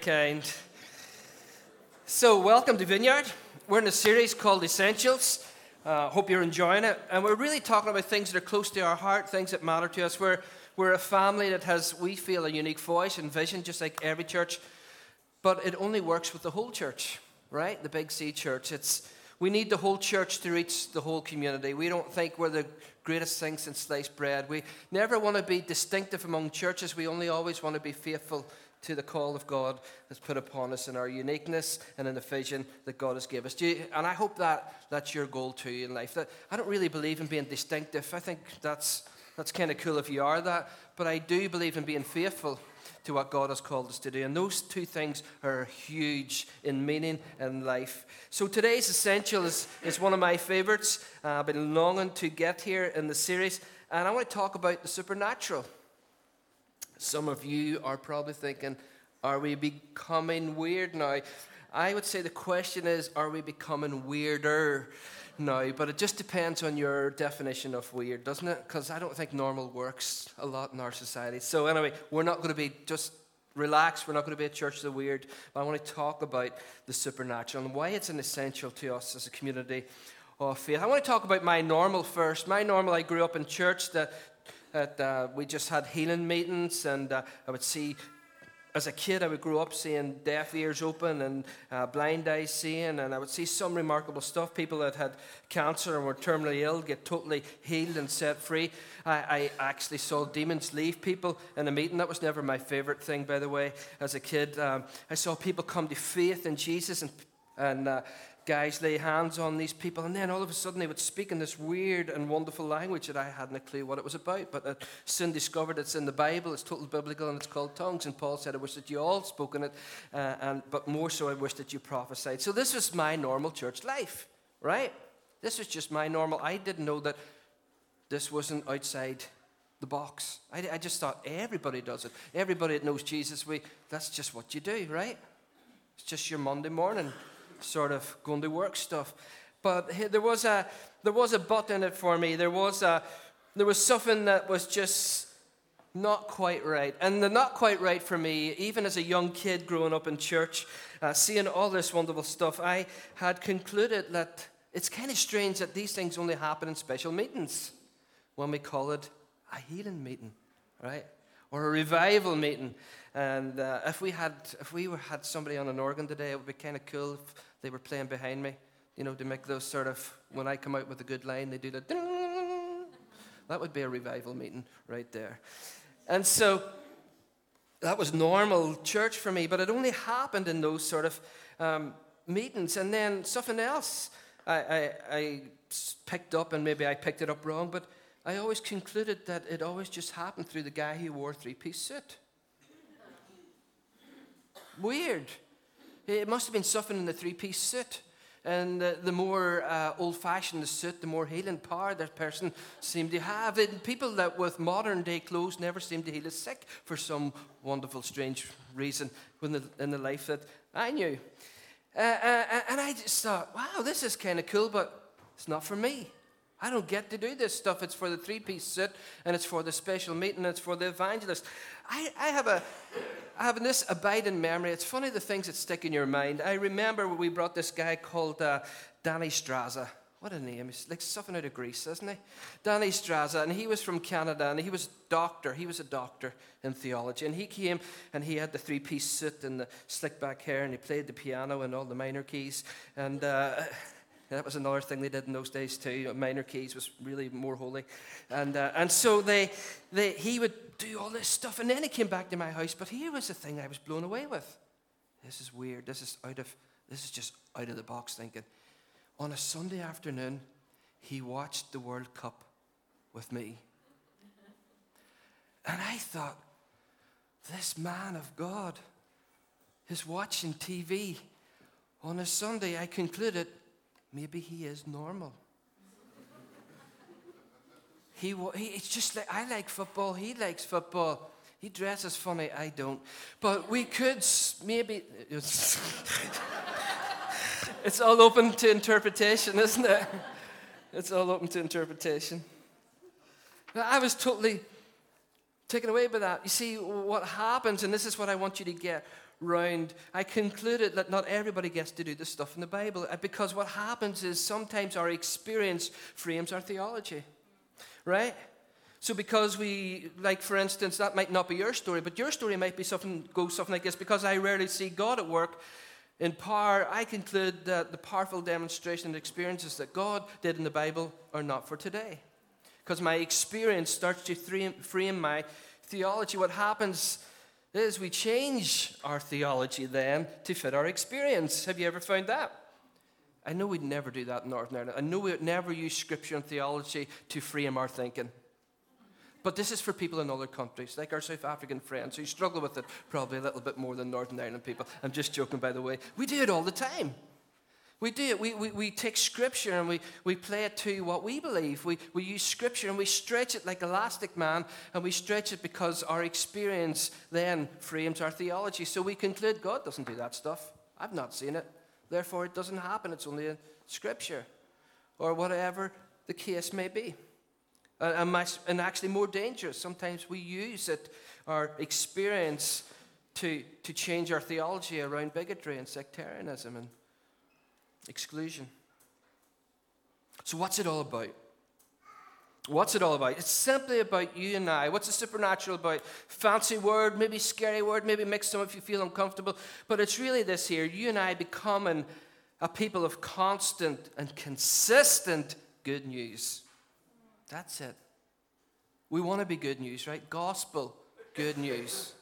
Kind. So, welcome to Vineyard. We're in a series called Essentials. Uh, hope you're enjoying it. And we're really talking about things that are close to our heart, things that matter to us. We're, we're a family that has, we feel, a unique voice and vision, just like every church. But it only works with the whole church, right? The Big C church. It's, we need the whole church to reach the whole community. We don't think we're the greatest thing since sliced bread. We never want to be distinctive among churches. We only always want to be faithful to the call of God that's put upon us in our uniqueness and in the vision that God has given us. You, and I hope that that's your goal too in life. That I don't really believe in being distinctive. I think that's that's kind of cool if you are that, but I do believe in being faithful to what God has called us to do. And those two things are huge in meaning and life. So today's essential is, is one of my favorites. Uh, I've been longing to get here in the series, and I want to talk about the supernatural. Some of you are probably thinking, are we becoming weird now? I would say the question is, are we becoming weirder now? But it just depends on your definition of weird, doesn't it? Because I don't think normal works a lot in our society. So, anyway, we're not going to be just relax. We're not going to be a church of the weird. But I want to talk about the supernatural and why it's an essential to us as a community of faith. I want to talk about my normal first. My normal, I grew up in church. that that uh, we just had healing meetings, and uh, I would see. As a kid, I would grow up seeing deaf ears open and uh, blind eyes seeing, and I would see some remarkable stuff. People that had cancer and were terminally ill get totally healed and set free. I, I actually saw demons leave people in a meeting. That was never my favorite thing, by the way, as a kid. Um, I saw people come to faith in Jesus and and uh, guys lay hands on these people, and then all of a sudden they would speak in this weird and wonderful language that I hadn't a clue what it was about. But I soon discovered it's in the Bible, it's totally biblical, and it's called tongues. And Paul said, I wish that you all spoke in it, uh, and, but more so, I wish that you prophesied. So this was my normal church life, right? This was just my normal. I didn't know that this wasn't outside the box. I, I just thought everybody does it. Everybody that knows Jesus, we, that's just what you do, right? It's just your Monday morning sort of going to work stuff. But there was a there was a but in it for me. There was a there was something that was just not quite right. And the not quite right for me, even as a young kid growing up in church, uh, seeing all this wonderful stuff, I had concluded that it's kind of strange that these things only happen in special meetings when we call it a healing meeting, right? Or a revival meeting. And uh, if we had if we were, had somebody on an organ today, it would be kind of cool if they were playing behind me. You know, to make those sort of when I come out with a good line, they do the. That would be a revival meeting right there. And so that was normal church for me, but it only happened in those sort of um, meetings. And then something else I, I, I picked up, and maybe I picked it up wrong, but I always concluded that it always just happened through the guy who wore a three piece suit. Weird. It must have been something in the three piece suit. And the more uh, old fashioned the suit, the more healing power that person seemed to have. And people that with modern day clothes never seem to heal a sick for some wonderful, strange reason in the, in the life that I knew. Uh, uh, uh and I just thought, wow, this is kind of cool, but it's not for me. I don't get to do this stuff. It's for the three piece suit and it's for the special meeting, it's for the evangelist. I, I have a I have this abiding memory. It's funny the things that stick in your mind. I remember we brought this guy called uh, Danny Straza. What a name. He's like something out of Greece, isn't he? Danny Straza. And he was from Canada and he was doctor. He was a doctor in theology. And he came and he had the three piece suit and the slick back hair and he played the piano and all the minor keys. And uh, that was another thing they did in those days too. Minor keys was really more holy, and uh, and so they, they he would do all this stuff, and then he came back to my house. But here was the thing I was blown away with. This is weird. This is out of this is just out of the box thinking. On a Sunday afternoon, he watched the World Cup with me, and I thought, this man of God is watching TV on a Sunday. I concluded maybe he is normal. he, he, it's just like I like football, he likes football. He dresses funny, I don't. But we could maybe. It's, it's all open to interpretation, isn't it? It's all open to interpretation. I was totally taken away by that. You see, what happens, and this is what I want you to get round, I concluded that not everybody gets to do the stuff in the Bible uh, because what happens is sometimes our experience frames our theology, right? So because we, like for instance, that might not be your story, but your story might be something, go something like this. Because I rarely see God at work in power, I conclude that the powerful demonstration and experiences that God did in the Bible are not for today. Because my experience starts to frame my theology. What happens is we change our theology then to fit our experience. Have you ever found that? I know we'd never do that in Northern Ireland. I know we'd never use scripture and theology to frame our thinking. But this is for people in other countries, like our South African friends who struggle with it probably a little bit more than Northern Ireland people. I'm just joking, by the way. We do it all the time. We do it. We, we, we take scripture and we, we play it to what we believe. We, we use scripture and we stretch it like elastic man, and we stretch it because our experience then frames our theology. So we conclude God doesn't do that stuff. I've not seen it. Therefore, it doesn't happen. It's only in scripture or whatever the case may be uh, and, and actually more dangerous. Sometimes we use it, our experience, to, to change our theology around bigotry and sectarianism and exclusion. So, what's it all about? What's it all about? It's simply about you and I. What's the supernatural about? Fancy word, maybe scary word, maybe makes some of you feel uncomfortable. But it's really this here you and I becoming a people of constant and consistent good news. That's it. We want to be good news, right? Gospel, good news.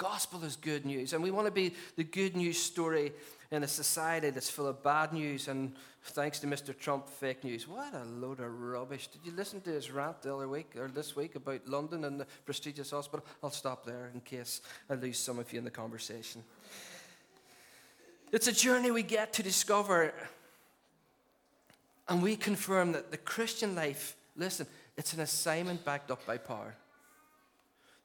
Gospel is good news. And we want to be the good news story in a society that's full of bad news and, thanks to Mr. Trump, fake news. What a load of rubbish. Did you listen to his rant the other week or this week about London and the prestigious hospital? I'll stop there in case I lose some of you in the conversation. It's a journey we get to discover, and we confirm that the Christian life Listen, it's an assignment backed up by power.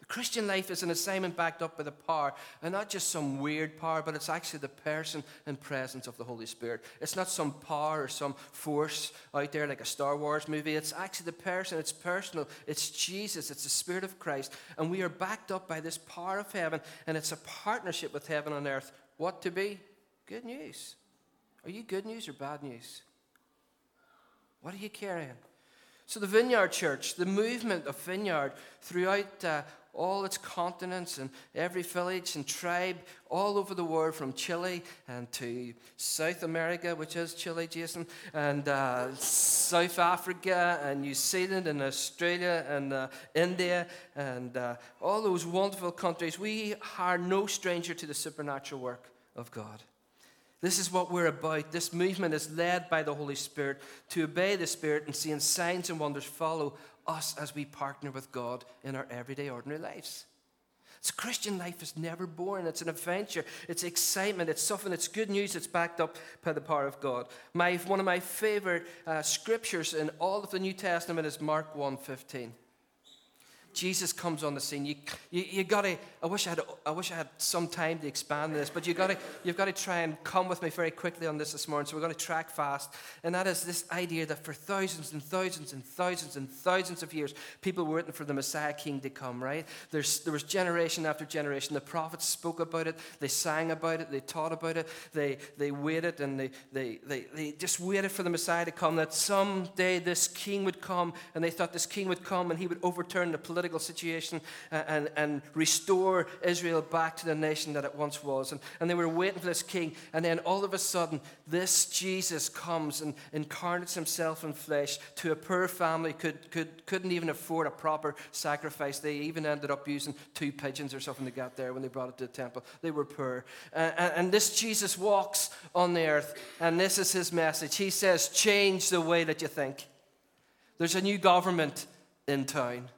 The Christian life is an assignment backed up by the power, and not just some weird power, but it's actually the person and presence of the Holy Spirit. It's not some power or some force out there like a Star Wars movie. It's actually the person, it's personal. It's Jesus, it's the Spirit of Christ, and we are backed up by this power of heaven, and it's a partnership with heaven on earth. What to be? Good news. Are you good news or bad news? What are you carrying? So, the Vineyard Church, the movement of Vineyard throughout uh, all its continents and every village and tribe all over the world, from Chile and to South America, which is Chile, Jason, and uh, South Africa and New Zealand and Australia and uh, India and uh, all those wonderful countries. We are no stranger to the supernatural work of God. This is what we're about. This movement is led by the Holy Spirit to obey the Spirit and seeing signs and wonders follow us as we partner with God in our everyday, ordinary lives. So Christian life is never boring. It's an adventure. It's excitement. It's something. It's good news. It's backed up by the power of God. My, one of my favorite uh, scriptures in all of the New Testament is Mark 1.15. Jesus comes on the scene, you, you, you gotta, I wish I, had, I wish I had some time to expand on this, but you gotta, you've got to try and come with me very quickly on this this morning. So we're going to track fast. And that is this idea that for thousands and thousands and thousands and thousands of years, people were waiting for the Messiah King to come, right? There's, there was generation after generation. The prophets spoke about it, they sang about it, they taught about it, they, they waited and they, they, they, they just waited for the Messiah to come, that someday this king would come, and they thought this king would come and he would overturn the political political situation uh, and, and restore Israel back to the nation that it once was. And, and they were waiting for this king. And then all of a sudden, this Jesus comes and incarnates himself in flesh to a poor family could, could, couldn't even afford a proper sacrifice. They even ended up using two pigeons or something to get there when they brought it to the temple. They were poor. Uh, and, and this Jesus walks on the earth, and this is his message. He says, Change the way that you think. There's a new government in town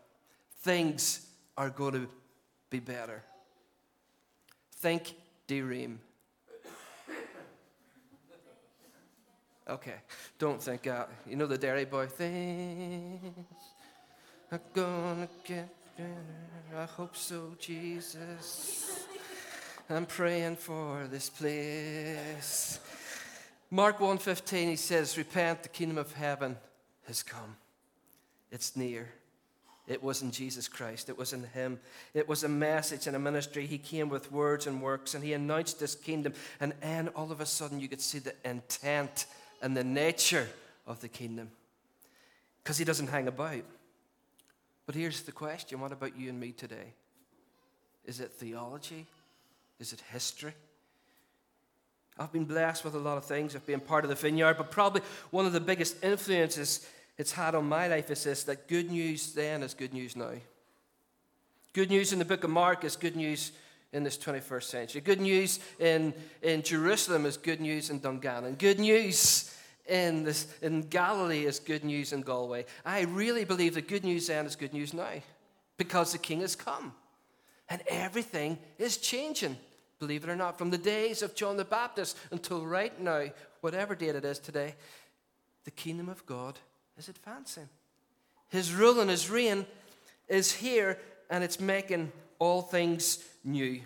things are going to be better. Think Dream. Okay, don't think out. You know the Dairy Boy. Things are gonna get better. I hope so, Jesus. I'm praying for this place. Mark 1:15 he says, "Repent, the kingdom of heaven has come. It's near." It was in Jesus Christ. It was in Him. It was a message and a ministry. He came with words and works and He announced this kingdom. And then all of a sudden you could see the intent and the nature of the kingdom because He doesn't hang about. But here's the question what about you and me today? Is it theology? Is it history? I've been blessed with a lot of things. I've been part of the vineyard, but probably one of the biggest influences it's had on my life is this that good news then is good news now. Good news in the book of Mark is good news in this 21st century. Good news in, in Jerusalem is good news in Dungannon. Good news in, this, in Galilee is good news in Galway. I really believe that good news then is good news now because the King has come and everything is changing. Believe it or not, from the days of John the Baptist until right now, whatever date it is today, the kingdom of God is advancing. His rule and his reign is here and it's making all things new.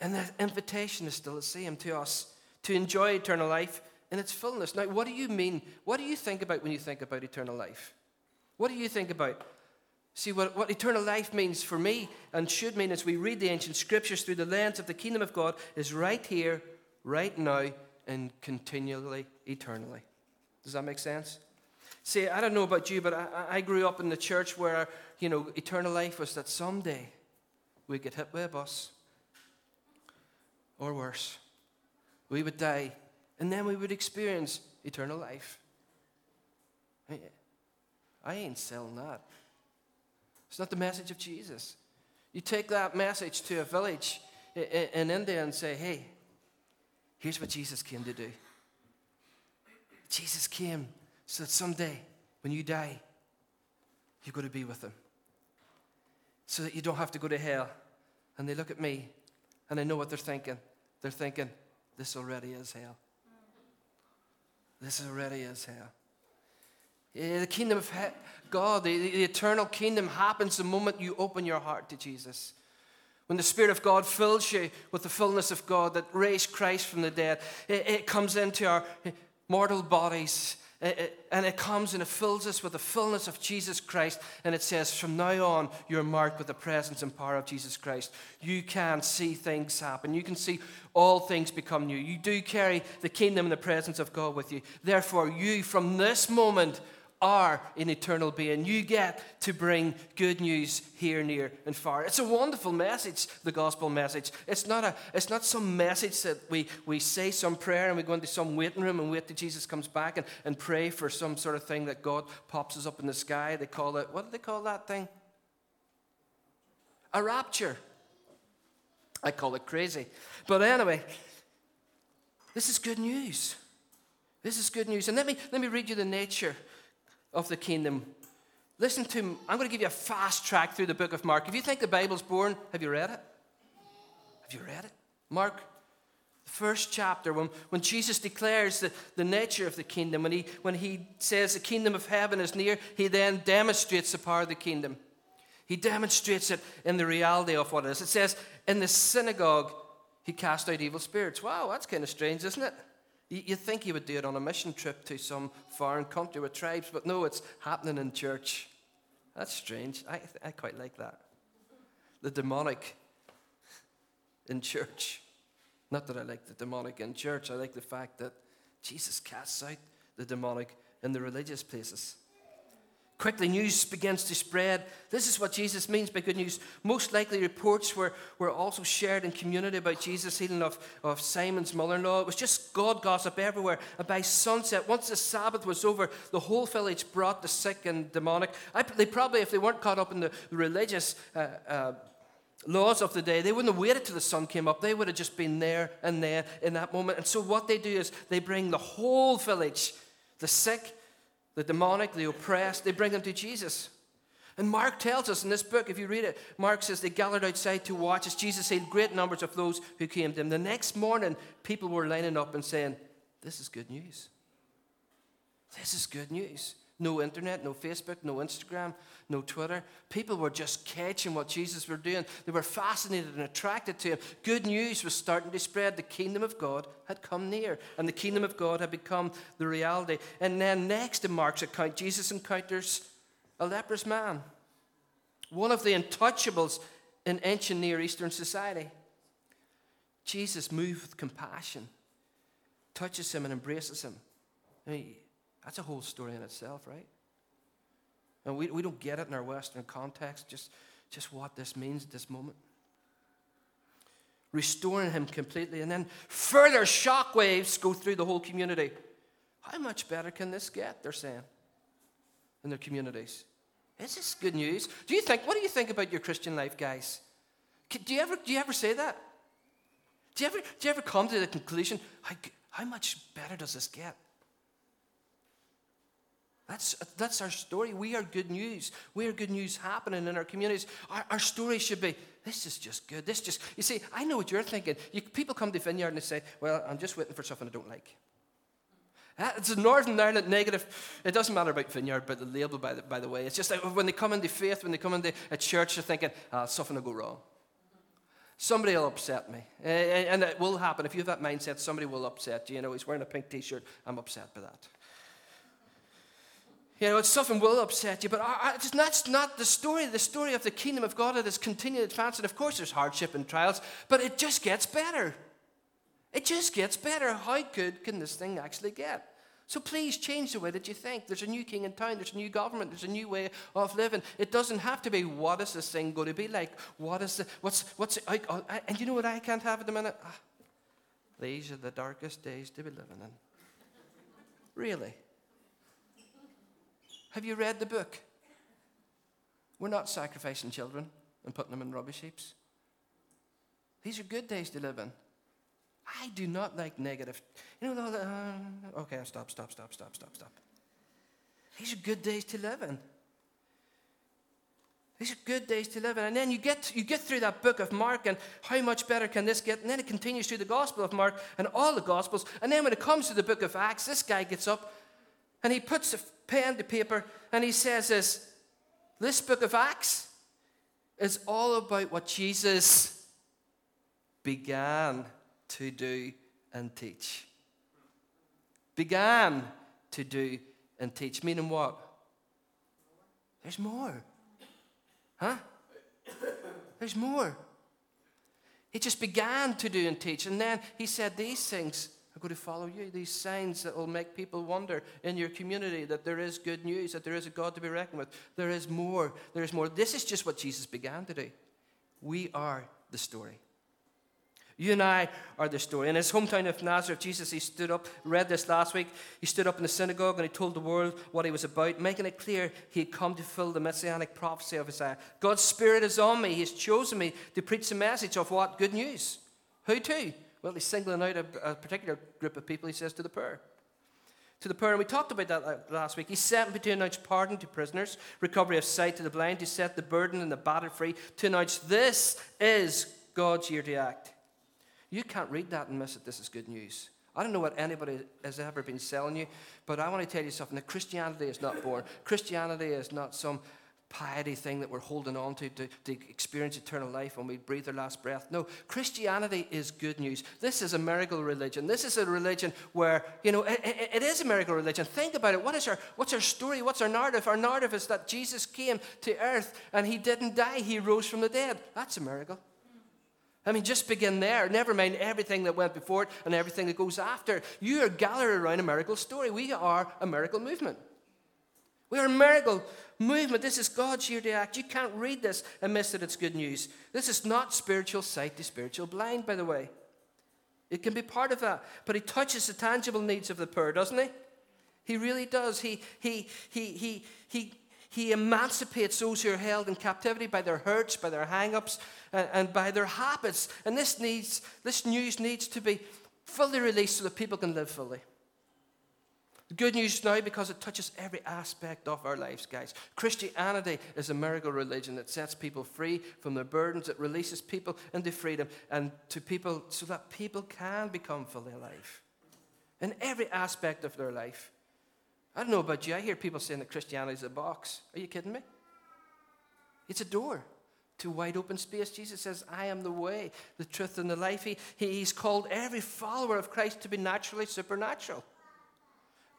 And the invitation is still the same to us to enjoy eternal life in its fullness. Now, what do you mean? What do you think about when you think about eternal life? What do you think about? See, what, what eternal life means for me and should mean as we read the ancient scriptures through the lens of the kingdom of God is right here, right now, and continually, eternally. Does that make sense? See, I don't know about you, but I, I grew up in the church where, you know, eternal life was that someday we get hit by a bus, or worse, we would die, and then we would experience eternal life. I ain't selling that. It's not the message of Jesus. You take that message to a village in India and say, hey, here's what Jesus came to do. Jesus came so that someday, when you die, you're going to be with them. So that you don't have to go to hell. And they look at me, and I know what they're thinking. They're thinking, this already is hell. This already is hell. Yeah, the kingdom of God, the, the eternal kingdom happens the moment you open your heart to Jesus. When the Spirit of God fills you with the fullness of God that raised Christ from the dead, it, it comes into our mortal bodies and it comes and it fills us with the fullness of Jesus Christ. And it says, from now on, you're marked with the presence and power of Jesus Christ. You can see things happen. You can see all things become new. You do carry the kingdom and the presence of God with you. Therefore, you, from this moment are in eternal being. You get to bring good news here, near, and far. It's a wonderful message, the gospel message. It's not, a, it's not some message that we, we say some prayer and we go into some waiting room and wait till Jesus comes back and, and pray for some sort of thing that God pops us up in the sky. They call it, what do they call that thing? A rapture. I call it crazy. But anyway, this is good news. This is good news. And let me, let me read you the nature of the kingdom. Listen to, I'm going to give you a fast track through the book of Mark. If you think the Bible's boring, have you read it? Have you read it? Mark, the first chapter, when, when Jesus declares the, the nature of the kingdom, when he, when he says the kingdom of heaven is near, he then demonstrates the power of the kingdom. He demonstrates it in the reality of what it is. It says, in the synagogue, he cast out evil spirits. Wow, that's kind of strange, isn't it? You'd think he would do it on a mission trip to some foreign country with tribes, but no, it's happening in church. That's strange. I, I quite like that. The demonic in church. Not that I like the demonic in church, I like the fact that Jesus casts out the demonic in the religious places. Quickly, news begins to spread. This is what Jesus means by good news. Most likely, reports were, were also shared in community about Jesus' healing of, of Simon's mother in law. It was just God gossip everywhere. And by sunset, once the Sabbath was over, the whole village brought the sick and demonic. I, they probably, if they weren't caught up in the religious uh, uh, laws of the day, they wouldn't have waited till the sun came up. They would have just been there and there in that moment. And so, what they do is they bring the whole village, the sick, the demonic, the oppressed, they bring them to Jesus. And Mark tells us in this book, if you read it, Mark says they gathered outside to watch as Jesus healed great numbers of those who came to him. The next morning, people were lining up and saying, This is good news. This is good news. No internet, no Facebook, no Instagram, no Twitter. People were just catching what Jesus was doing. They were fascinated and attracted to him. Good news was starting to spread. The kingdom of God had come near, and the kingdom of God had become the reality. And then, next in Mark's account, Jesus encounters a leprous man. one of the untouchables in ancient Near Eastern society. Jesus moved with compassion, touches him and embraces him. I mean, that's a whole story in itself, right? And we, we don't get it in our Western context, just, just what this means at this moment. Restoring him completely, and then further shock waves go through the whole community. How much better can this get? They're saying in their communities. Is this good news? Do you think, what do you think about your Christian life, guys? Do you ever, do you ever say that? Do you ever, do you ever come to the conclusion, how, how much better does this get? That's, that's our story. We are good news. We are good news happening in our communities. Our, our story should be this is just good. This just, you see, I know what you're thinking. You, people come to Vineyard and they say, well, I'm just waiting for something I don't like. It's a Northern Ireland negative. It doesn't matter about Vineyard, but the label, by the, by the way. It's just like when they come into faith, when they come into a church, they're thinking, ah, something will go wrong. Somebody will upset me. And it will happen. If you have that mindset, somebody will upset you. You know, he's wearing a pink t shirt. I'm upset by that. You know, it's something will upset you, but that's not the story. The story of the kingdom of God that is continued advancing. Of course, there's hardship and trials, but it just gets better. It just gets better. How good can this thing actually get? So please change the way that you think. There's a new king in town, there's a new government, there's a new way of living. It doesn't have to be what is this thing going to be like? What is the, what's, what's, I, I, and you know what I can't have at the minute? Ah, these are the darkest days to be living in. Really? Have you read the book? We're not sacrificing children and putting them in rubbish heaps. These are good days to live in. I do not like negative. You know, uh, okay, stop, stop, stop, stop, stop, stop. These are good days to live in. These are good days to live in. And then you get, you get through that book of Mark, and how much better can this get? And then it continues through the Gospel of Mark and all the Gospels. And then when it comes to the book of Acts, this guy gets up and he puts a pen to paper and he says this this book of Acts is all about what Jesus began to do and teach. Began to do and teach. Meaning what? There's more. Huh? There's more. He just began to do and teach. And then he said these things going to follow you. These signs that will make people wonder in your community that there is good news, that there is a God to be reckoned with. There is more. There is more. This is just what Jesus began to do. We are the story. You and I are the story. In his hometown of Nazareth, Jesus, he stood up, read this last week. He stood up in the synagogue and he told the world what he was about, making it clear he had come to fulfill the messianic prophecy of Isaiah. God's Spirit is on me. He's chosen me to preach the message of what? Good news. Who to? Well, he's singling out a, a particular group of people, he says, to the poor to the poor. And we talked about that last week. He sent to announce pardon to prisoners, recovery of sight to the blind, to set the burden and the battered free, to announce this is God's year to act. You can't read that and miss it. This is good news. I don't know what anybody has ever been selling you, but I want to tell you something that Christianity is not born. Christianity is not some piety thing that we're holding on to, to to experience eternal life when we breathe our last breath. No, Christianity is good news. This is a miracle religion. This is a religion where, you know, it, it, it is a miracle religion. Think about it. What is our, what's our story? What's our narrative? Our narrative is that Jesus came to earth and he didn't die, he rose from the dead. That's a miracle. I mean, just begin there. Never mind everything that went before it and everything that goes after. You are gathered around a miracle story. We are a miracle movement. We are a miracle movement. This is God's year to act. You can't read this and miss that it's good news. This is not spiritual sight to spiritual blind, by the way. It can be part of that. But he touches the tangible needs of the poor, doesn't he? He really does. He, he, he, he, he, he emancipates those who are held in captivity by their hurts, by their hang ups, and, and by their habits. And this, needs, this news needs to be fully released so that people can live fully. Good news now because it touches every aspect of our lives, guys. Christianity is a miracle religion that sets people free from their burdens, it releases people into freedom and to people so that people can become fully alive in every aspect of their life. I don't know about you. I hear people saying that Christianity is a box. Are you kidding me? It's a door to wide open space. Jesus says, I am the way, the truth, and the life. He, he's called every follower of Christ to be naturally supernatural.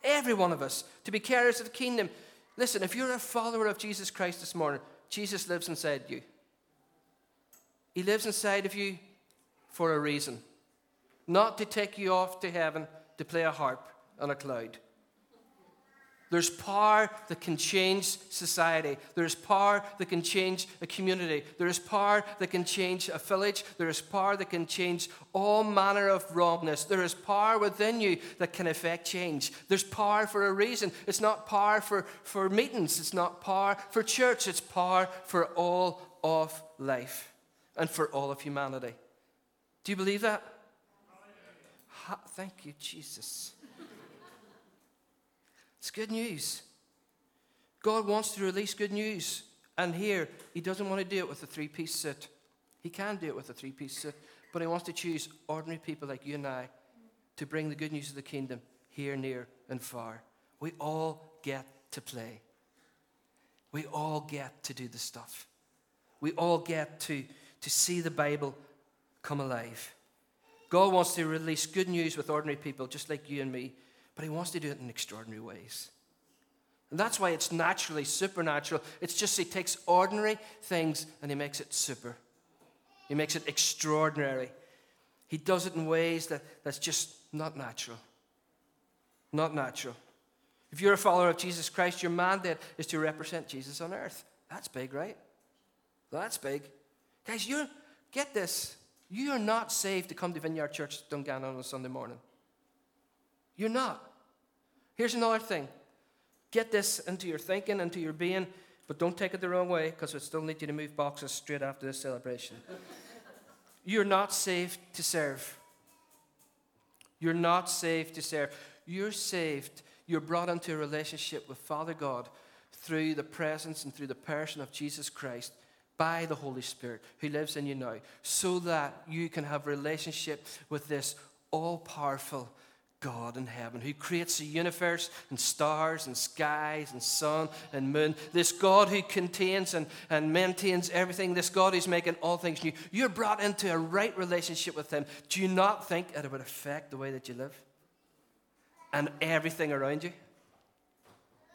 Every one of us to be carriers of the kingdom. Listen, if you're a follower of Jesus Christ this morning, Jesus lives inside you. He lives inside of you for a reason. Not to take you off to heaven to play a harp on a cloud. There's power that can change society. There's power that can change a community. There is power that can change a village. There is power that can change all manner of wrongness. There is power within you that can affect change. There's power for a reason. It's not power for, for meetings, it's not power for church, it's power for all of life and for all of humanity. Do you believe that? Ha, thank you, Jesus. It's good news. God wants to release good news. And here, He doesn't want to do it with a three piece suit. He can do it with a three piece suit, but He wants to choose ordinary people like you and I to bring the good news of the kingdom here, near, and far. We all get to play. We all get to do the stuff. We all get to, to see the Bible come alive. God wants to release good news with ordinary people, just like you and me, but He wants to do it in extraordinary ways. And that's why it's naturally supernatural. It's just He takes ordinary things and He makes it super. He makes it extraordinary. He does it in ways that, that's just not natural. Not natural. If you're a follower of Jesus Christ, your mandate is to represent Jesus on earth. That's big, right? That's big. Guys, you get this. You are not saved to come to Vineyard Church Dungannon on a Sunday morning. You're not. Here's another thing get this into your thinking, into your being, but don't take it the wrong way because we still need you to move boxes straight after this celebration. You're not saved to serve. You're not saved to serve. You're saved. You're brought into a relationship with Father God through the presence and through the person of Jesus Christ by the Holy Spirit who lives in you now, so that you can have relationship with this all powerful God in heaven who creates the universe and stars and skies and sun and moon. This God who contains and, and maintains everything. This God who's making all things new. You're brought into a right relationship with Him. Do you not think it would affect the way that you live and everything around you?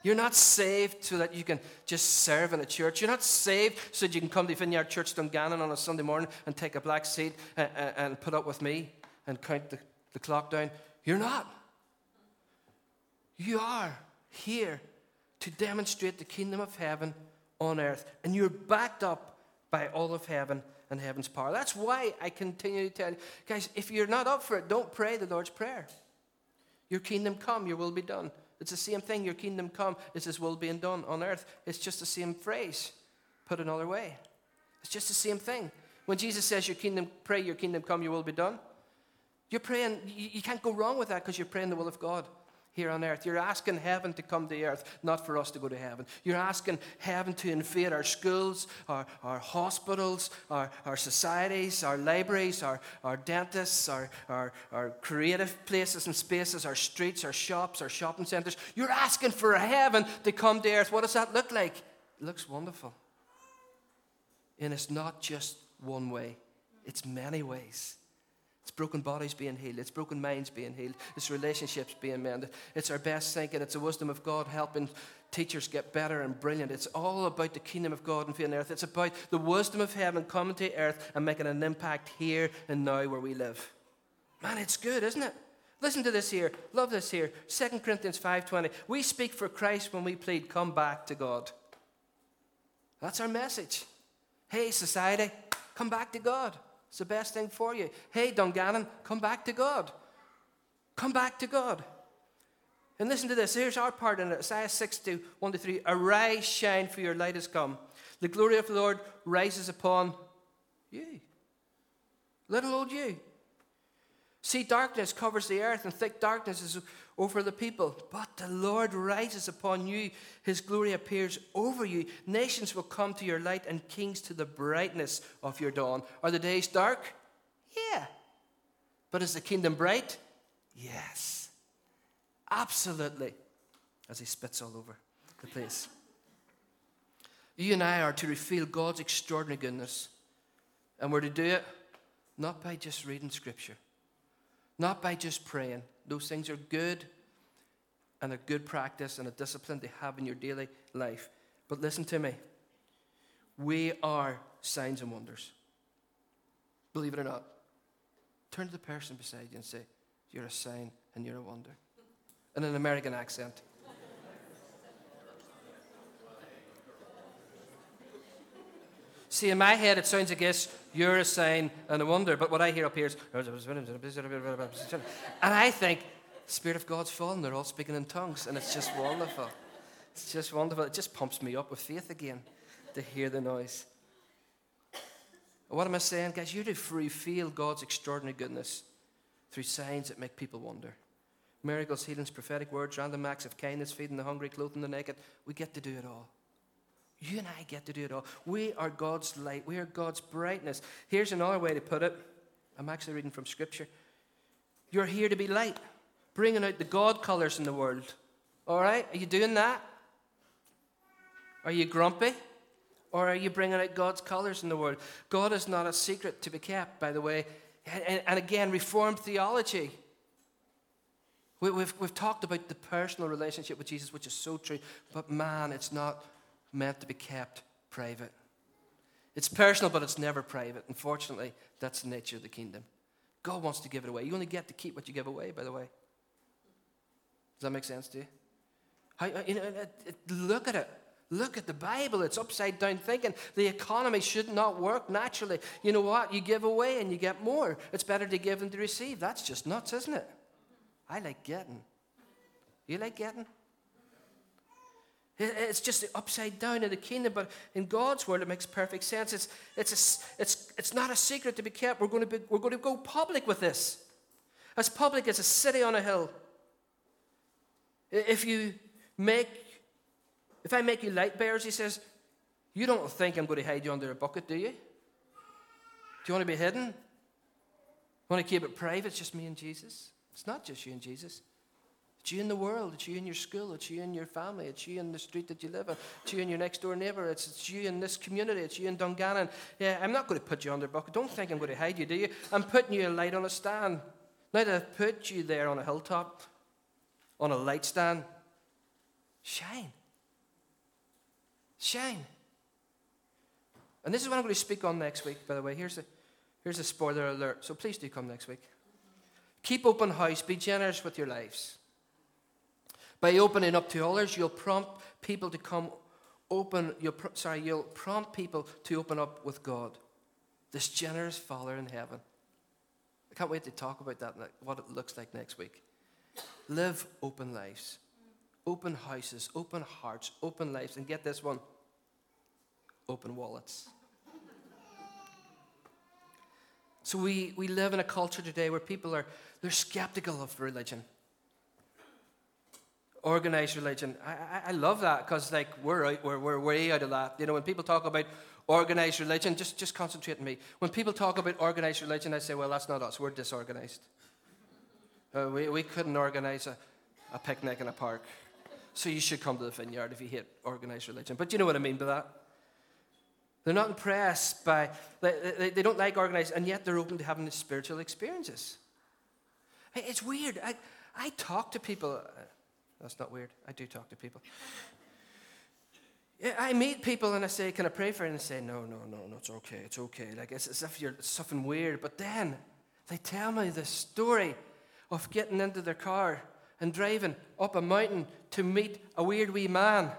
You're not saved so that you can just serve in a church. You're not saved so that you can come to Vineyard Church Dungannon on a Sunday morning and take a black seat and, and, and put up with me and count the, the clock down. You're not. You are here to demonstrate the kingdom of heaven on earth. And you're backed up by all of heaven and heaven's power. That's why I continue to tell you, guys, if you're not up for it, don't pray the Lord's Prayer. Your kingdom come, your will be done. It's the same thing. Your kingdom come is His will being done on earth. It's just the same phrase, put another way. It's just the same thing. When Jesus says, Your kingdom, pray, your kingdom come, your will be done, you're praying, you can't go wrong with that because you're praying the will of God here on earth. You're asking heaven to come to earth, not for us to go to heaven. You're asking heaven to invade our schools, our, our hospitals, our, our societies, our libraries, our, our dentists, our, our, our creative places and spaces, our streets, our shops, our shopping centres. You're asking for a heaven to come to earth. What does that look like? It looks wonderful. And it's not just one way, it's many ways. It's broken bodies being healed. It's broken minds being healed. It's relationships being mended. It's our best thinking. It's the wisdom of God helping teachers get better and brilliant. It's all about the kingdom of God and on earth. It's about the wisdom of heaven coming to earth and making an impact here and now where we live. Man, it's good, isn't it? Listen to this here. Love this here. 2 Corinthians 5:20. We speak for Christ when we plead, come back to God. That's our message. Hey, society, come back to God. It's the best thing for you. Hey, Dungannon, come back to God. Come back to God. And listen to this. Here's our part in it Isaiah 60, 1 to 3. Arise, shine, for your light has come. The glory of the Lord rises upon you. Little old you. See, darkness covers the earth, and thick darkness is over the people. But the Lord rises upon you, his glory appears over you. Nations will come to your light, and kings to the brightness of your dawn. Are the days dark? Yeah. But is the kingdom bright? Yes. Absolutely. As he spits all over the place. You and I are to reveal God's extraordinary goodness. And we're to do it not by just reading scripture, not by just praying, those things are good and a good practice and a discipline to have in your daily life. But listen to me. We are signs and wonders. Believe it or not. Turn to the person beside you and say, You're a sign and you're a wonder. In an American accent. See, in my head, it sounds like yes, you're a sign and a wonder. But what I hear up here is, and I think, Spirit of God's fallen. They're all speaking in tongues, and it's just wonderful. It's just wonderful. It just pumps me up with faith again to hear the noise. What am I saying, guys? You do free feel God's extraordinary goodness through signs that make people wonder. Miracles, healings, prophetic words, random acts of kindness, feeding the hungry, clothing the naked. We get to do it all. You and I get to do it all. We are God's light. We are God's brightness. Here's another way to put it. I'm actually reading from Scripture. You're here to be light, bringing out the God colors in the world. All right? Are you doing that? Are you grumpy? Or are you bringing out God's colors in the world? God is not a secret to be kept, by the way. And, again, Reformed theology. We, we've, we've talked about the personal relationship with Jesus, which is so true. But man, it's not meant to be kept private. It's personal, but it's never private. Unfortunately, that's the nature of the kingdom. God wants to give it away. You only get to keep what you give away, by the way. Does that make sense to you? How, uh, you know, uh, uh, look at it. Look at the Bible. It's upside down thinking. The economy should not work naturally. You know what? You give away and you get more. It's better to give than to receive. That's just nuts, isn't it? I like getting. You like getting? It's just upside down in the kingdom, but in God's world, it makes perfect sense. It's, it's, a, it's, it's not a secret to be kept. We're going to, be, we're going to go public with this. As public as a city on a hill. If you make, if I make you light bearers, he says, you don't think I'm going to hide you under a bucket, do you? Do you want to be hidden? Want to keep it private? It's just me and Jesus? It's not just you and Jesus. It's you in the world. It's you in your school. It's you in your family. It's you in the street that you live in. It's you in your next door neighbour. It's, it's you in this community. It's you in Dungannon. Yeah, I'm not going to put you under a bucket. Don't think I'm going to hide you, do you? I'm putting you a light on a stand. Now that I've put you there on a hilltop, on a light stand, shine. Shine. And this is what I'm going to speak on next week, by the way. Here's a, here's a spoiler alert. So please do come next week. Keep open house. Be generous with your lives. By opening up to others, you'll prompt people to come open, you'll, sorry, you'll prompt people to open up with God, this generous Father in heaven. I can't wait to talk about that, what it looks like next week. Live open lives, open houses, open hearts, open lives, and get this one open wallets. So we, we live in a culture today where people are they're skeptical of religion organized religion. I, I, I love that because like we're out, we're, we're way out of that. You know, when people talk about organized religion, just, just concentrate on me. When people talk about organized religion, I say, well, that's not us. We're disorganized. Uh, we, we couldn't organize a, a picnic in a park. So you should come to the vineyard if you hate organized religion. But you know what I mean by that? They're not impressed by, they, they, they don't like organized, and yet they're open to having spiritual experiences. It's weird. I, I talk to people, that's not weird. I do talk to people. I meet people and I say, Can I pray for you? And they say, No, no, no, no, it's okay, it's okay. Like it's as if you're something weird. But then they tell me the story of getting into their car and driving up a mountain to meet a weird wee man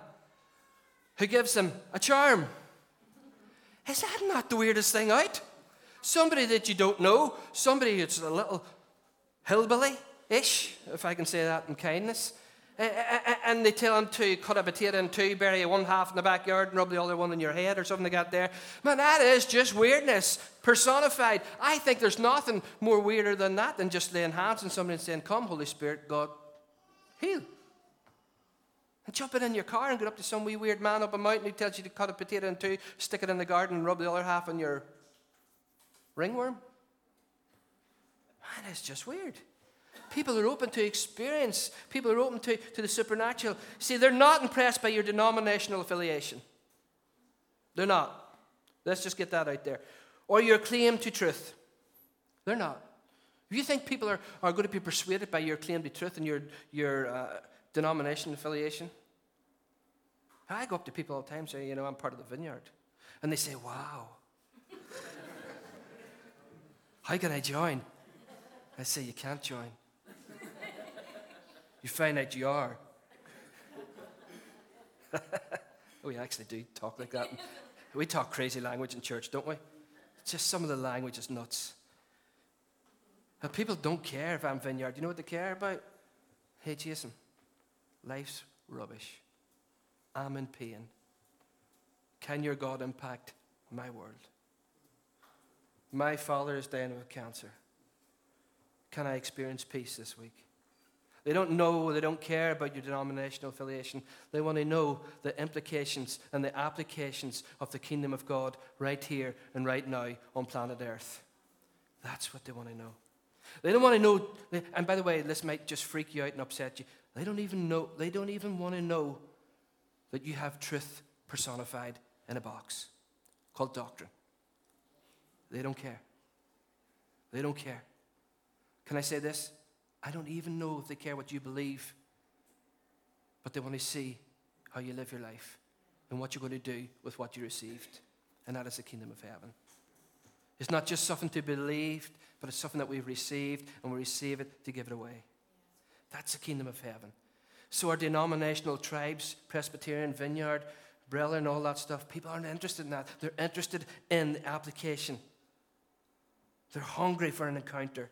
who gives them a charm. Is that not the weirdest thing out? Somebody that you don't know, somebody that's a little hillbilly ish, if I can say that in kindness, and they tell him to cut a potato in two, bury one half in the backyard, and rub the other one in your head or something like that there. Man, that is just weirdness personified. I think there's nothing more weirder than that than just laying hands on somebody and saying, Come, Holy Spirit, God, heal. And jumping in your car and get up to some wee weird man up a mountain who tells you to cut a potato in two, stick it in the garden, and rub the other half on your ringworm. Man, it's just weird. People are open to experience. People are open to, to the supernatural. See, they're not impressed by your denominational affiliation. They're not. Let's just get that out there. Or your claim to truth. They're not. If you think people are, are going to be persuaded by your claim to truth and your, your uh, denomination affiliation, I go up to people all the time and say, you know, I'm part of the vineyard. And they say, Wow. How can I join? I say, You can't join. You find out you are. Oh, we actually do talk like that. We talk crazy language in church, don't we? Just some of the language is nuts. But people don't care if I'm vineyard. You know what they care about? Hey, Jason, life's rubbish. I'm in pain. Can your God impact my world? My father is dying of cancer. Can I experience peace this week? They don't know, they don't care about your denominational affiliation. They want to know the implications and the applications of the kingdom of God right here and right now on planet Earth. That's what they want to know. They don't want to know, and by the way, this might just freak you out and upset you. They don't even know, they don't even want to know that you have truth personified in a box called doctrine. They don't care. They don't care. Can I say this? I don't even know if they care what you believe, but they want to see how you live your life and what you're going to do with what you received. And that is the kingdom of heaven. It's not just something to believe, but it's something that we've received, and we receive it to give it away. That's the kingdom of heaven. So, our denominational tribes, Presbyterian, Vineyard, Brella, and all that stuff, people aren't interested in that. They're interested in the application. They're hungry for an encounter.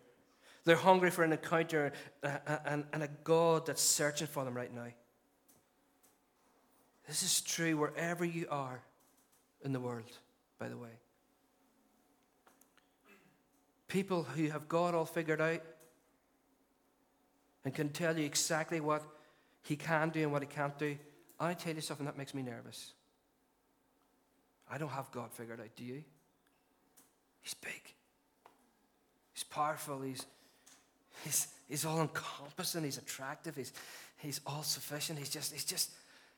They're hungry for an encounter and, and a God that's searching for them right now. This is true wherever you are in the world, by the way. People who have God all figured out and can tell you exactly what He can do and what He can't do. I tell you something that makes me nervous. I don't have God figured out, do you? He's big. He's powerful. He's, he's, he's all encompassing. He's attractive. He's, he's all sufficient. He's just, he's just,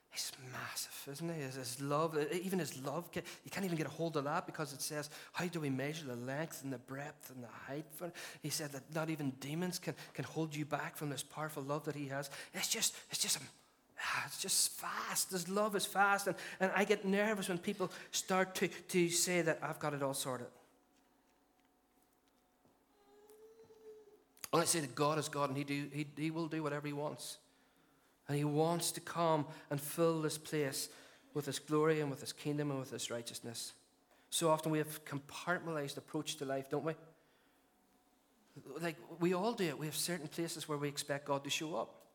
he's massive, isn't he? His, his love, even his love, you can't even get a hold of that because it says, how do we measure the length and the breadth and the height? For He said that not even demons can, can hold you back from this powerful love that he has. It's just, it's just, ah, it's just fast. His love is fast. And, and I get nervous when people start to, to say that I've got it all sorted. I say that God is God and he, do, he, he will do whatever He wants. And He wants to come and fill this place with His glory and with His kingdom and with His righteousness. So often we have compartmentalized approach to life, don't we? Like we all do it. We have certain places where we expect God to show up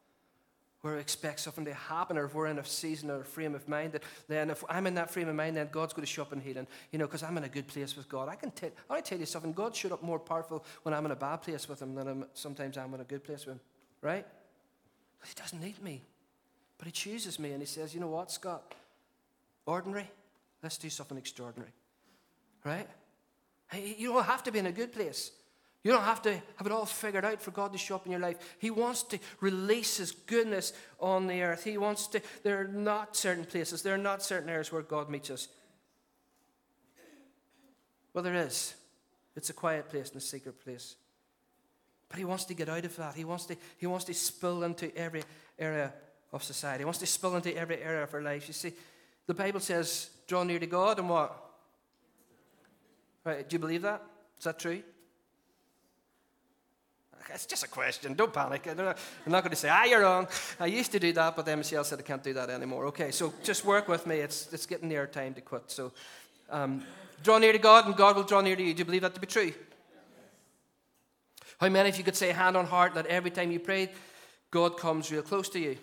where expect something to happen, or if we're in a season or a frame of mind, that then if I'm in that frame of mind, then God's going to show up in healing, you know, because I'm in a good place with God. I can tell, I tell you something, God showed up more powerful when I'm in a bad place with Him than I'm, sometimes I'm in a good place with Him, right? He doesn't need me, but He chooses me, and He says, you know what, Scott? Ordinary, let's do something extraordinary, right? You don't have to be in a good place. You don't have to have it all figured out for God to show up in your life. He wants to release His goodness on the earth. He wants to, there are not certain places, there are not certain areas where God meets us. Well, there is. It's a quiet place and a secret place. But He wants to get out of that. He wants to, he wants to spill into every area of society, He wants to spill into every area of our lives. You see, the Bible says, draw near to God and what? Right, do you believe that? Is that true? It's just a question. Don't panic. I'm not going to say, ah, you're wrong. I used to do that, but then Michelle said I can't do that anymore. Okay, so just work with me. It's, it's getting near time to quit. So um, draw near to God, and God will draw near to you. Do you believe that to be true? How many of you could say, hand on heart, that every time you pray, God comes real close to you?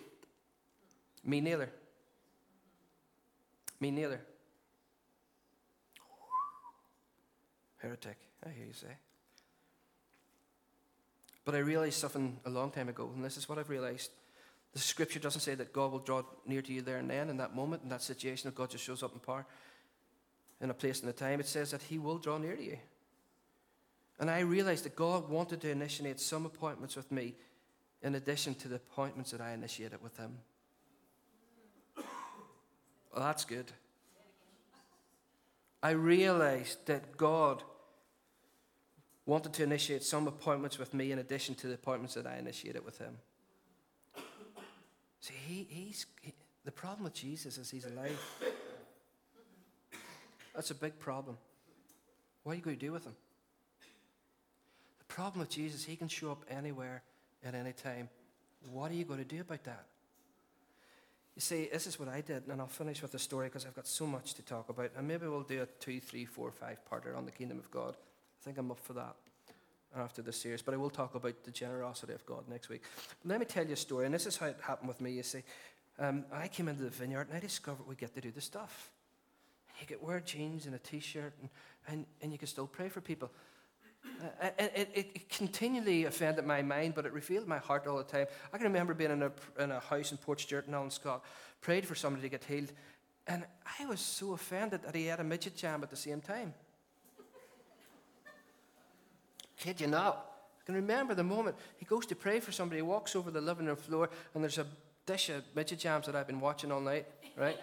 Me neither. Me neither. Heretic, I hear you say. But I realized something a long time ago, and this is what I've realized. The scripture doesn't say that God will draw near to you there and then, in that moment, in that situation, if God just shows up in power, in a place and a time. It says that He will draw near to you. And I realized that God wanted to initiate some appointments with me in addition to the appointments that I initiated with Him. Well, that's good. I realized that God wanted to initiate some appointments with me in addition to the appointments that I initiated with him. See, he, he's, he, the problem with Jesus is he's alive. That's a big problem. What are you going to do with him? The problem with Jesus, he can show up anywhere at any time. What are you going to do about that? You see, this is what I did, and I'll finish with the story because I've got so much to talk about. And maybe we'll do a two, three, four, five parter on the kingdom of God. I think I'm up for that after this series. But I will talk about the generosity of God next week. Let me tell you a story, and this is how it happened with me. You see, um, I came into the vineyard and I discovered we get to do the stuff. You get wear jeans and a t-shirt, and, and, and you can still pray for people. Uh, it, it, continually offended my mind, but it revealed my heart all the time. I can remember being in a, in a house in Portstewart in Alan Scott, prayed for somebody to get healed, and I was so offended that he had a midget gem at the same time. Kid you not. I can remember the moment he goes to pray for somebody, he walks over the living room floor, and there's a dish of midget gems that I've been watching all night, right?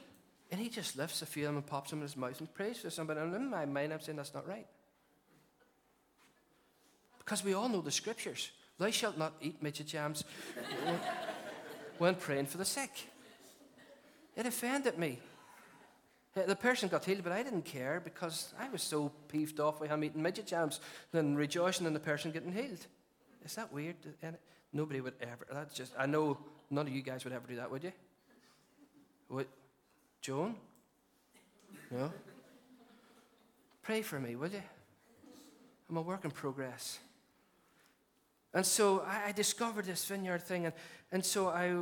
and he just lifts a few of them and pops them in his mouth and prays for somebody. And in my mind, I'm saying that's not right. Because we all know the scriptures. Thou shalt not eat midget gems when praying for the sick. It offended me. Uh, the person got healed, but I didn't care because I was so peeved off with him eating midget gems than rejoicing in the person getting healed. Is that weird? Uh, nobody would ever. That's just. I know none of you guys would ever do that, would you? What, Joan? No. Pray for me, will you? I'm a work in progress. And so I, I discovered this vineyard thing, and, and so I,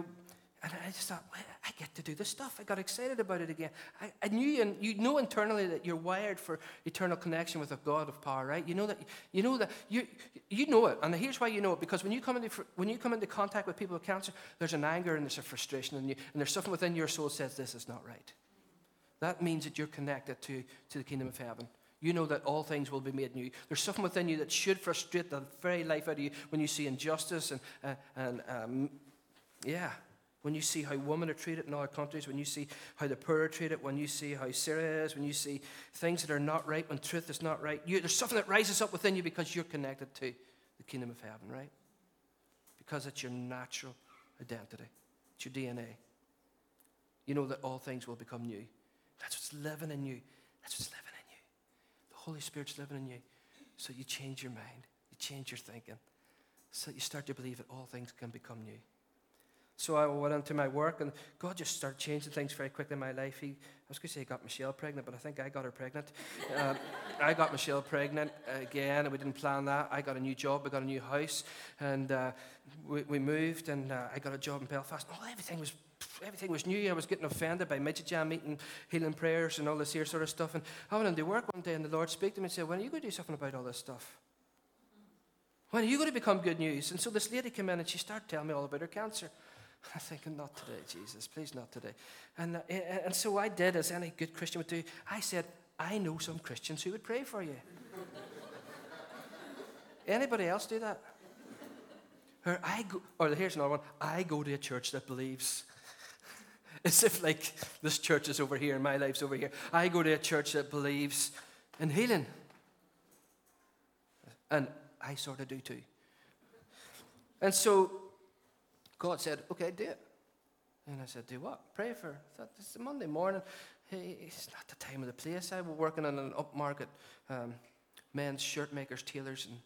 and I just thought, well, I get to do this stuff. I got excited about it again. I, I knew, and you know internally that you're wired for eternal connection with a God of power, right? You know that, you know that, you, you know it. And here's why you know it, because when you come into, when you come into contact with people with cancer, there's an anger and there's a frustration in you, and there's something within your soul says this is not right. That means that you're connected to, to the kingdom of heaven. You know that all things will be made new. There's something within you that should frustrate the very life out of you when you see injustice and, uh, and um, yeah, when you see how women are treated in other countries, when you see how the poor are treated, when you see how Syria is, when you see things that are not right, when truth is not right, you, there's something that rises up within you because you're connected to the kingdom of heaven, right? Because it's your natural identity, it's your DNA. You know that all things will become new. That's what's living in you. That's what's living in you. The Holy Spirit's living in you. So you change your mind, you change your thinking, so you start to believe that all things can become new. So I went into my work, and God just started changing things very quickly in my life. He, I was going to say he got Michelle pregnant, but I think I got her pregnant. Um, I got Michelle pregnant again, and we didn't plan that. I got a new job, we got a new house, and uh, we, we, moved, and uh, I got a job in Belfast. Oh, everything was everything was new. I was getting offended by midget gem meeting, healing prayers, and all this here sort of stuff. And I went into work one day, and the Lord spoke to me and said, When are you going to do something about all this stuff? When are you going to become good news? And so this lady came in and she started telling me all about her cancer. I'm thinking, not today, Jesus, please not today. And, uh, and so I did, as any good Christian would do. I said, I know some Christians who would pray for you. Anybody else do that? Or I go, or here's another one. I go to a church that believes. As if like this church is over here and my life's over here. I go to a church that believes in healing. And I sort of do too. And so God said, okay, do it. And I said, do what? Pray for. I thought, it's a Monday morning. Hey, it's not the time of the place. I was working in an upmarket um, men's shirt makers, tailors, and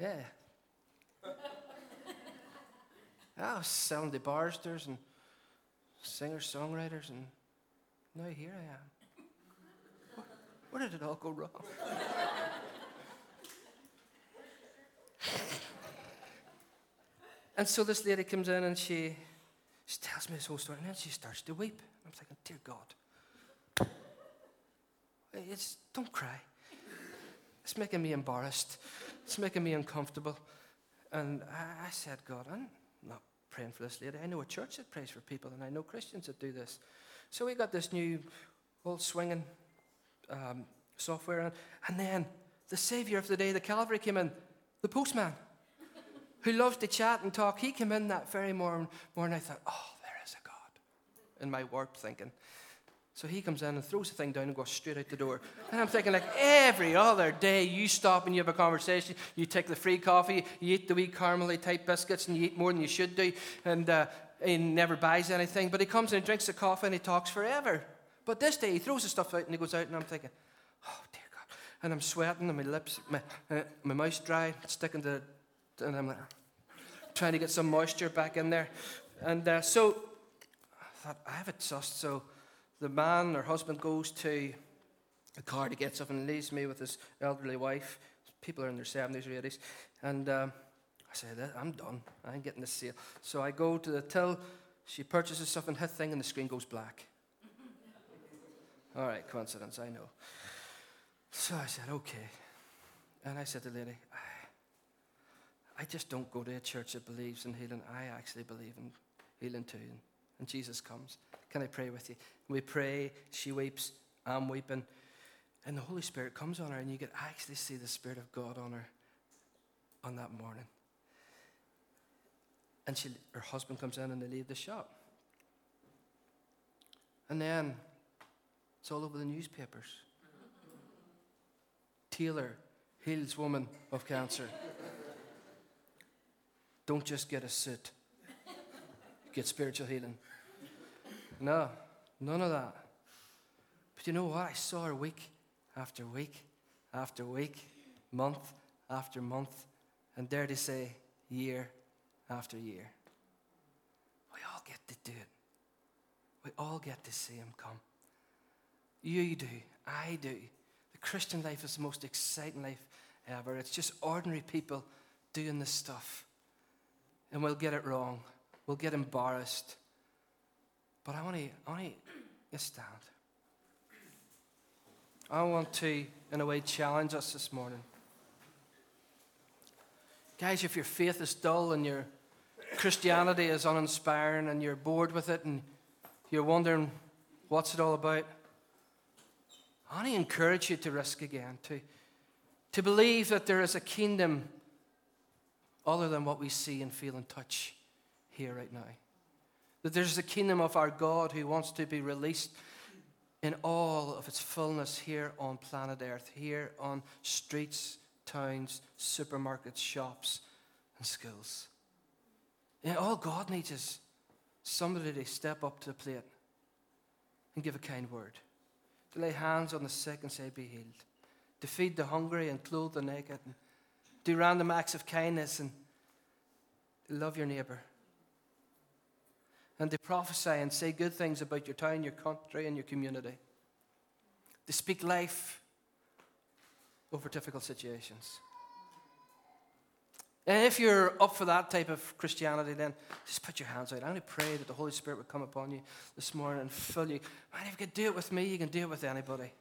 yeah. I was selling the barsters and singers, songwriters, and now here I am. Where, where did it all go wrong? and so this lady comes in and she, she tells me this whole story, and then she starts to weep. I'm thinking, dear God, it's, don't cry. It's making me embarrassed. It's making me uncomfortable. And I, I said, God, I'm not praying for this lady. I know a church that prays for people, and I know Christians that do this. So we got this new old swinging um, software, and, and then the Savior of the day, the Calvary, came in, the postman, who loves to chat and talk. He came in that very morning. morning I thought, oh, there is a God. In my warped thinking. So he comes in and throws the thing down and goes straight out the door. And I'm thinking, like, every other day you stop and you have a conversation, you take the free coffee, you eat the wee caramely type biscuits, and you eat more than you should do, and uh, he never buys anything. But he comes and he drinks the coffee and he talks forever. But this day, he throws the stuff out and he goes out, and I'm thinking, oh, dear God. And I'm sweating, and my lips, my, uh, my mouth's dry, sticking to, and I'm like, trying to get some moisture back in there. And uh, so I thought, I have it sussed. So the man, her husband, goes to the car to get stuff and leaves me with his elderly wife. People are in their 70s or 80s. And um, I said, I'm done. I ain't getting this sale. So I go to the till. She purchases something, hit thing, and the screen goes black. All right, coincidence, I know. So I said, okay. And I said to the lady, I, just don't go to a church that believes in healing. I actually believe in healing too. And, and Jesus comes. Can I pray with you? We pray, she weeps, I'm weeping. And the Holy Spirit comes on her, and you can actually see the Spirit of God on her on that morning. And she, her husband comes in, and they leave the shop. And then it's all over the newspapers. Tailor heals woman of cancer. Don't just get a suit, get spiritual healing. No, none of that. But you know what? I saw her week after week after week, month after month, and dare to say, year after year. We all get to do it. We all get to see Him come. You do. I do. The Christian life is the most exciting life ever. It's just ordinary people doing this stuff. And we'll get it wrong. We'll get embarrassed. But I want to, I want to stand. I want to, in a way, challenge us this morning. Guys, if your faith is dull and your Christianity is uninspiring and you're bored with it and you're wondering what's it all about, I want to encourage you to risk again, to, to believe that there is a kingdom other than what we see and feel and touch here right now. That there's a kingdom of our God who wants to be released in all of its fullness here on planet Earth, here on streets, towns, supermarkets, shops, and schools. And all God needs is somebody to step up to the plate and give a kind word, to lay hands on the sick and say, Be healed, to feed the hungry and clothe the naked, and do random acts of kindness and love your neighbor and to prophesy and say good things about your town, your country, and your community. To speak life over difficult situations. And if you're up for that type of Christianity, then just put your hands out. I only pray that the Holy Spirit would come upon you this morning and fill you. Man, if you can do it with me, you can do it with anybody.